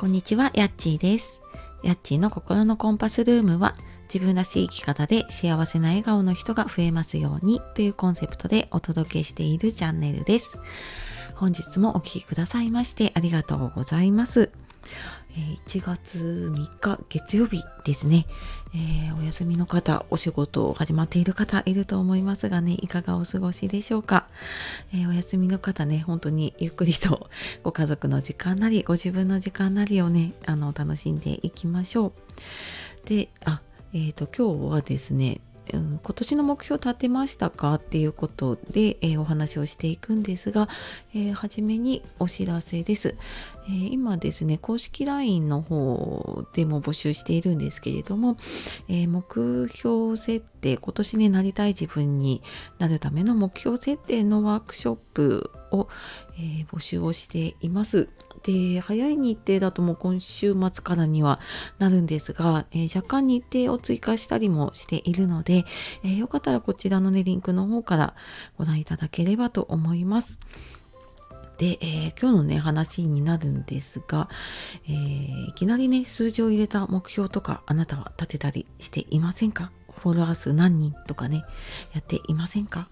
こんにちは、やっちーです。やっちーの心のコンパスルームは、自分らしい生き方で幸せな笑顔の人が増えますようにというコンセプトでお届けしているチャンネルです。本日もお聴きくださいましてありがとうございます。1月3日月曜日ですね、えーお休みの方、お仕事を始まっている方いると思いますがね、いかがお過ごしでしょうか。えーお休みの方ね、本当にゆっくりと ご家族の時間なり、ご自分の時間なりをね、あの、楽しんでいきましょう。で、あ、えっ、と、今日はですね、うん今年の目標立てましたかっていうことで、えーお話をしていくんですが、えー初めにお知らせです、えー今ですね公式 LINE の方でも募集しているんですけれども、え目標設定今年になりたい自分になるための目標設定のワークショップを、え募集をしています。で早い日程だともう今週末からにはなるんですが、えー若干日程を追加したりもしているので、えーよかったらこちらのねリンクの方からご覧いただければと思います。で、えー今日のね話になるんですが、えーいきなりね数字を入れた目標とかあなたは立てたりしていませんか？フォロワー数何人とかねやっていませんか？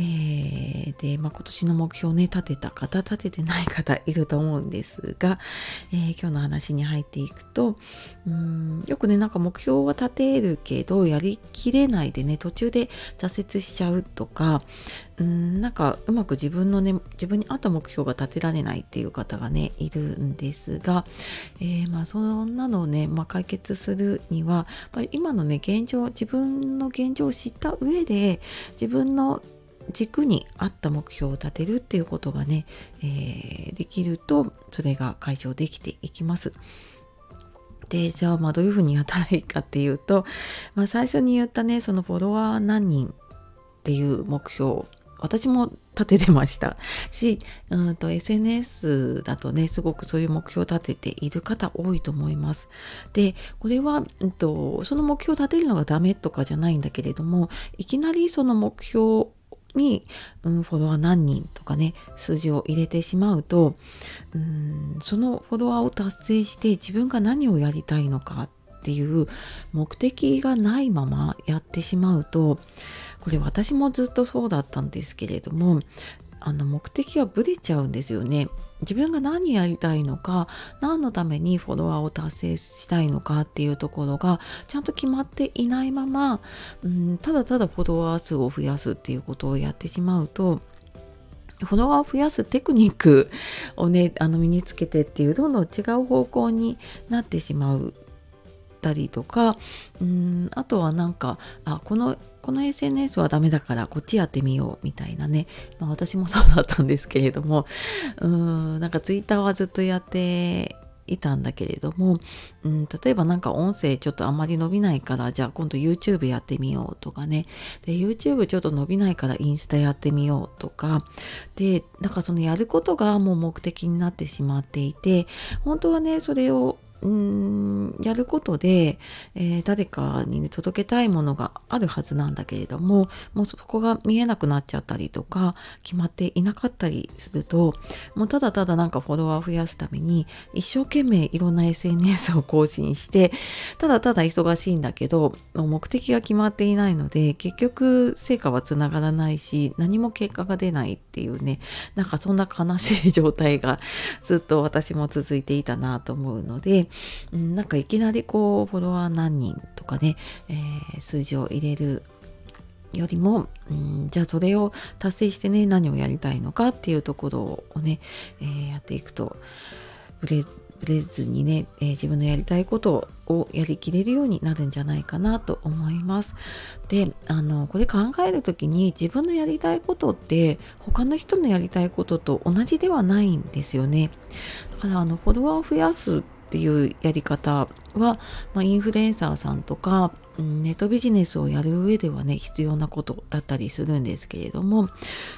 えーで、まあ、今年の目標をね立てた方立ててない方いると思うんですが、えー今日の話に入っていくとうんよくねなんか目標は立てるけどやりきれないでね途中で挫折しちゃうとかうんなんかうまく自分のね自分に合った目標が立てられないっていう方がねいるんですが、えーまあそんなのをね、まあ、解決するにはやっぱり今のね現状自分の現状を知った上で自分の軸に合った目標を立てるっていうことがね、えーできるとそれが解消できていきます。でじゃあまあどういうふうにやったらいいかっていうと、まあ、最初に言ったねそのフォロワー何人っていう目標私も立ててましたしうんと SNS だとねすごくそういう目標を立てている方多いと思います。でこれは、うん、とその目標を立てるのがダメとかじゃないんだけれどもいきなりその目標に、うん、フォロワー何人とかね数字を入れてしまうと、うん、そのフォロワーを達成して自分が何をやりたいのかっていう目的がないままやってしまうとこれ私もずっとそうだったんですけれどもあの目的がぶれちゃうんですよね。自分が何やりたいのか何のためにフォロワーを達成したいのかっていうところがちゃんと決まっていないまま、うん、ただただフォロワー数を増やすっていうことをやってしまうとフォロワーを増やすテクニックをねあの身につけてっていうどんどん違う方向になってしまう。たりとかうんあとはなんかあこのこの SNS はダメだからこっちやってみようみたいなね、まあ、私もそうだったんですけれども うーんなんか Twitter はずっとやっていたんだけれども、うん、例えばなんか音声ちょっとあんまり伸びないからじゃあ今度 YouTube やってみようとかね。で YouTube ちょっと伸びないからインスタやってみようとか。でなんかそのやることがもう目的になってしまっていて本当はねそれをやることで、えー誰かに、ね、届けたいものがあるはずなんだけれどももうそこが見えなくなっちゃったりとか決まっていなかったりするともうただただなんかフォロワー増やすために一生懸命いろんな SNS を更新してただただ忙しいんだけど目的が決まっていないので結局成果はつながらないし何も結果が出ないていうねなんかそんな悲しい状態が ずっと私も続いていたなと思うので、うん、なんかいきなりこうフォロワー何人とかね、えー数字を入れるよりも、うん、じゃあそれを達成してね何をやりたいのかっていうところをね、えーやっていくとブレブレずにね、えー自分のやりたいことをやりきれるようになるんじゃないかなと思います。であのこれ考える時に自分のやりたいことって他の人のやりたいことと同じではないんですよね。だからあのフォロワーを増やすっていうやり方は、まあ、インフルエンサーさんとか、ネットビジネスをやる上ではね必要なことだったりするんですけれども、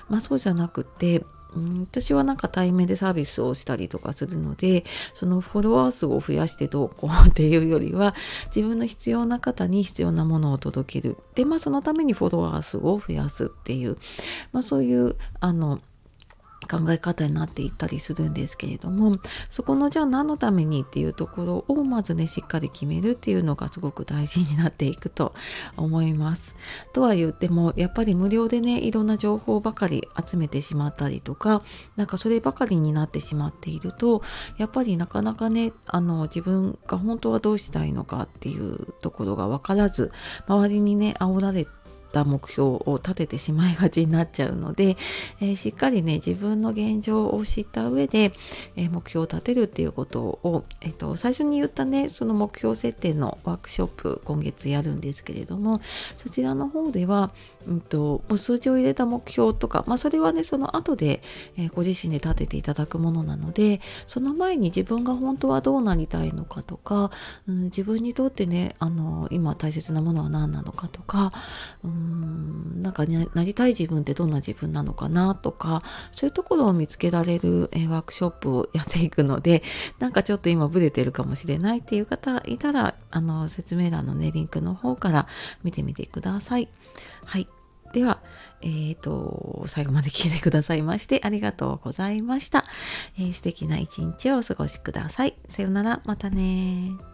まあ、そうじゃなくてうん私はなんか対面でサービスをしたりとかするのでそのフォロワー数を増やしてどうこうっていうよりは自分の必要な方に必要なものを届ける。でまあそのためにフォロワー数を増やすっていう、まあ、そういうあの考え方になっていったりするんですけれどもそこのじゃあ何のためにっていうところをまずねしっかり決めるっていうのがすごく大事になっていくと思います。とは言ってもやっぱり無料でねいろんな情報ばかり集めてしまったりとかなんかそればかりになってしまっているとやっぱりなかなかねあの自分が本当はどうしたいのかっていうところが分からず周りにね煽られてった目標を立ててしまいがちになっちゃうので、えー、しっかりね自分の現状を知った上で、えー、目標を立てるっていうことを、えーと、最初に言ったねその目標設定のワークショップ今月やるんですけれどもそちらの方では、うんと、もう数字を入れた目標とか、まあ、それはねその後で、えご自身で立てていただくものなのでその前に自分が本当はどうなりたいのかとか、うん、自分にとってねあの今大切なものは何なのかとか、うんんなんか、ね、なりたい自分ってどんな自分なのかなとかそういうところを見つけられる、え、ワークショップをやっていくので なんかちょっと今ブレてるかもしれないっていう方いたらあの説明欄のねリンクの方から見てみてください。はいでは、えーと、最後まで聞いてくださいましてありがとうございました。えー、素敵な一日をお過ごしください。さようなら、またね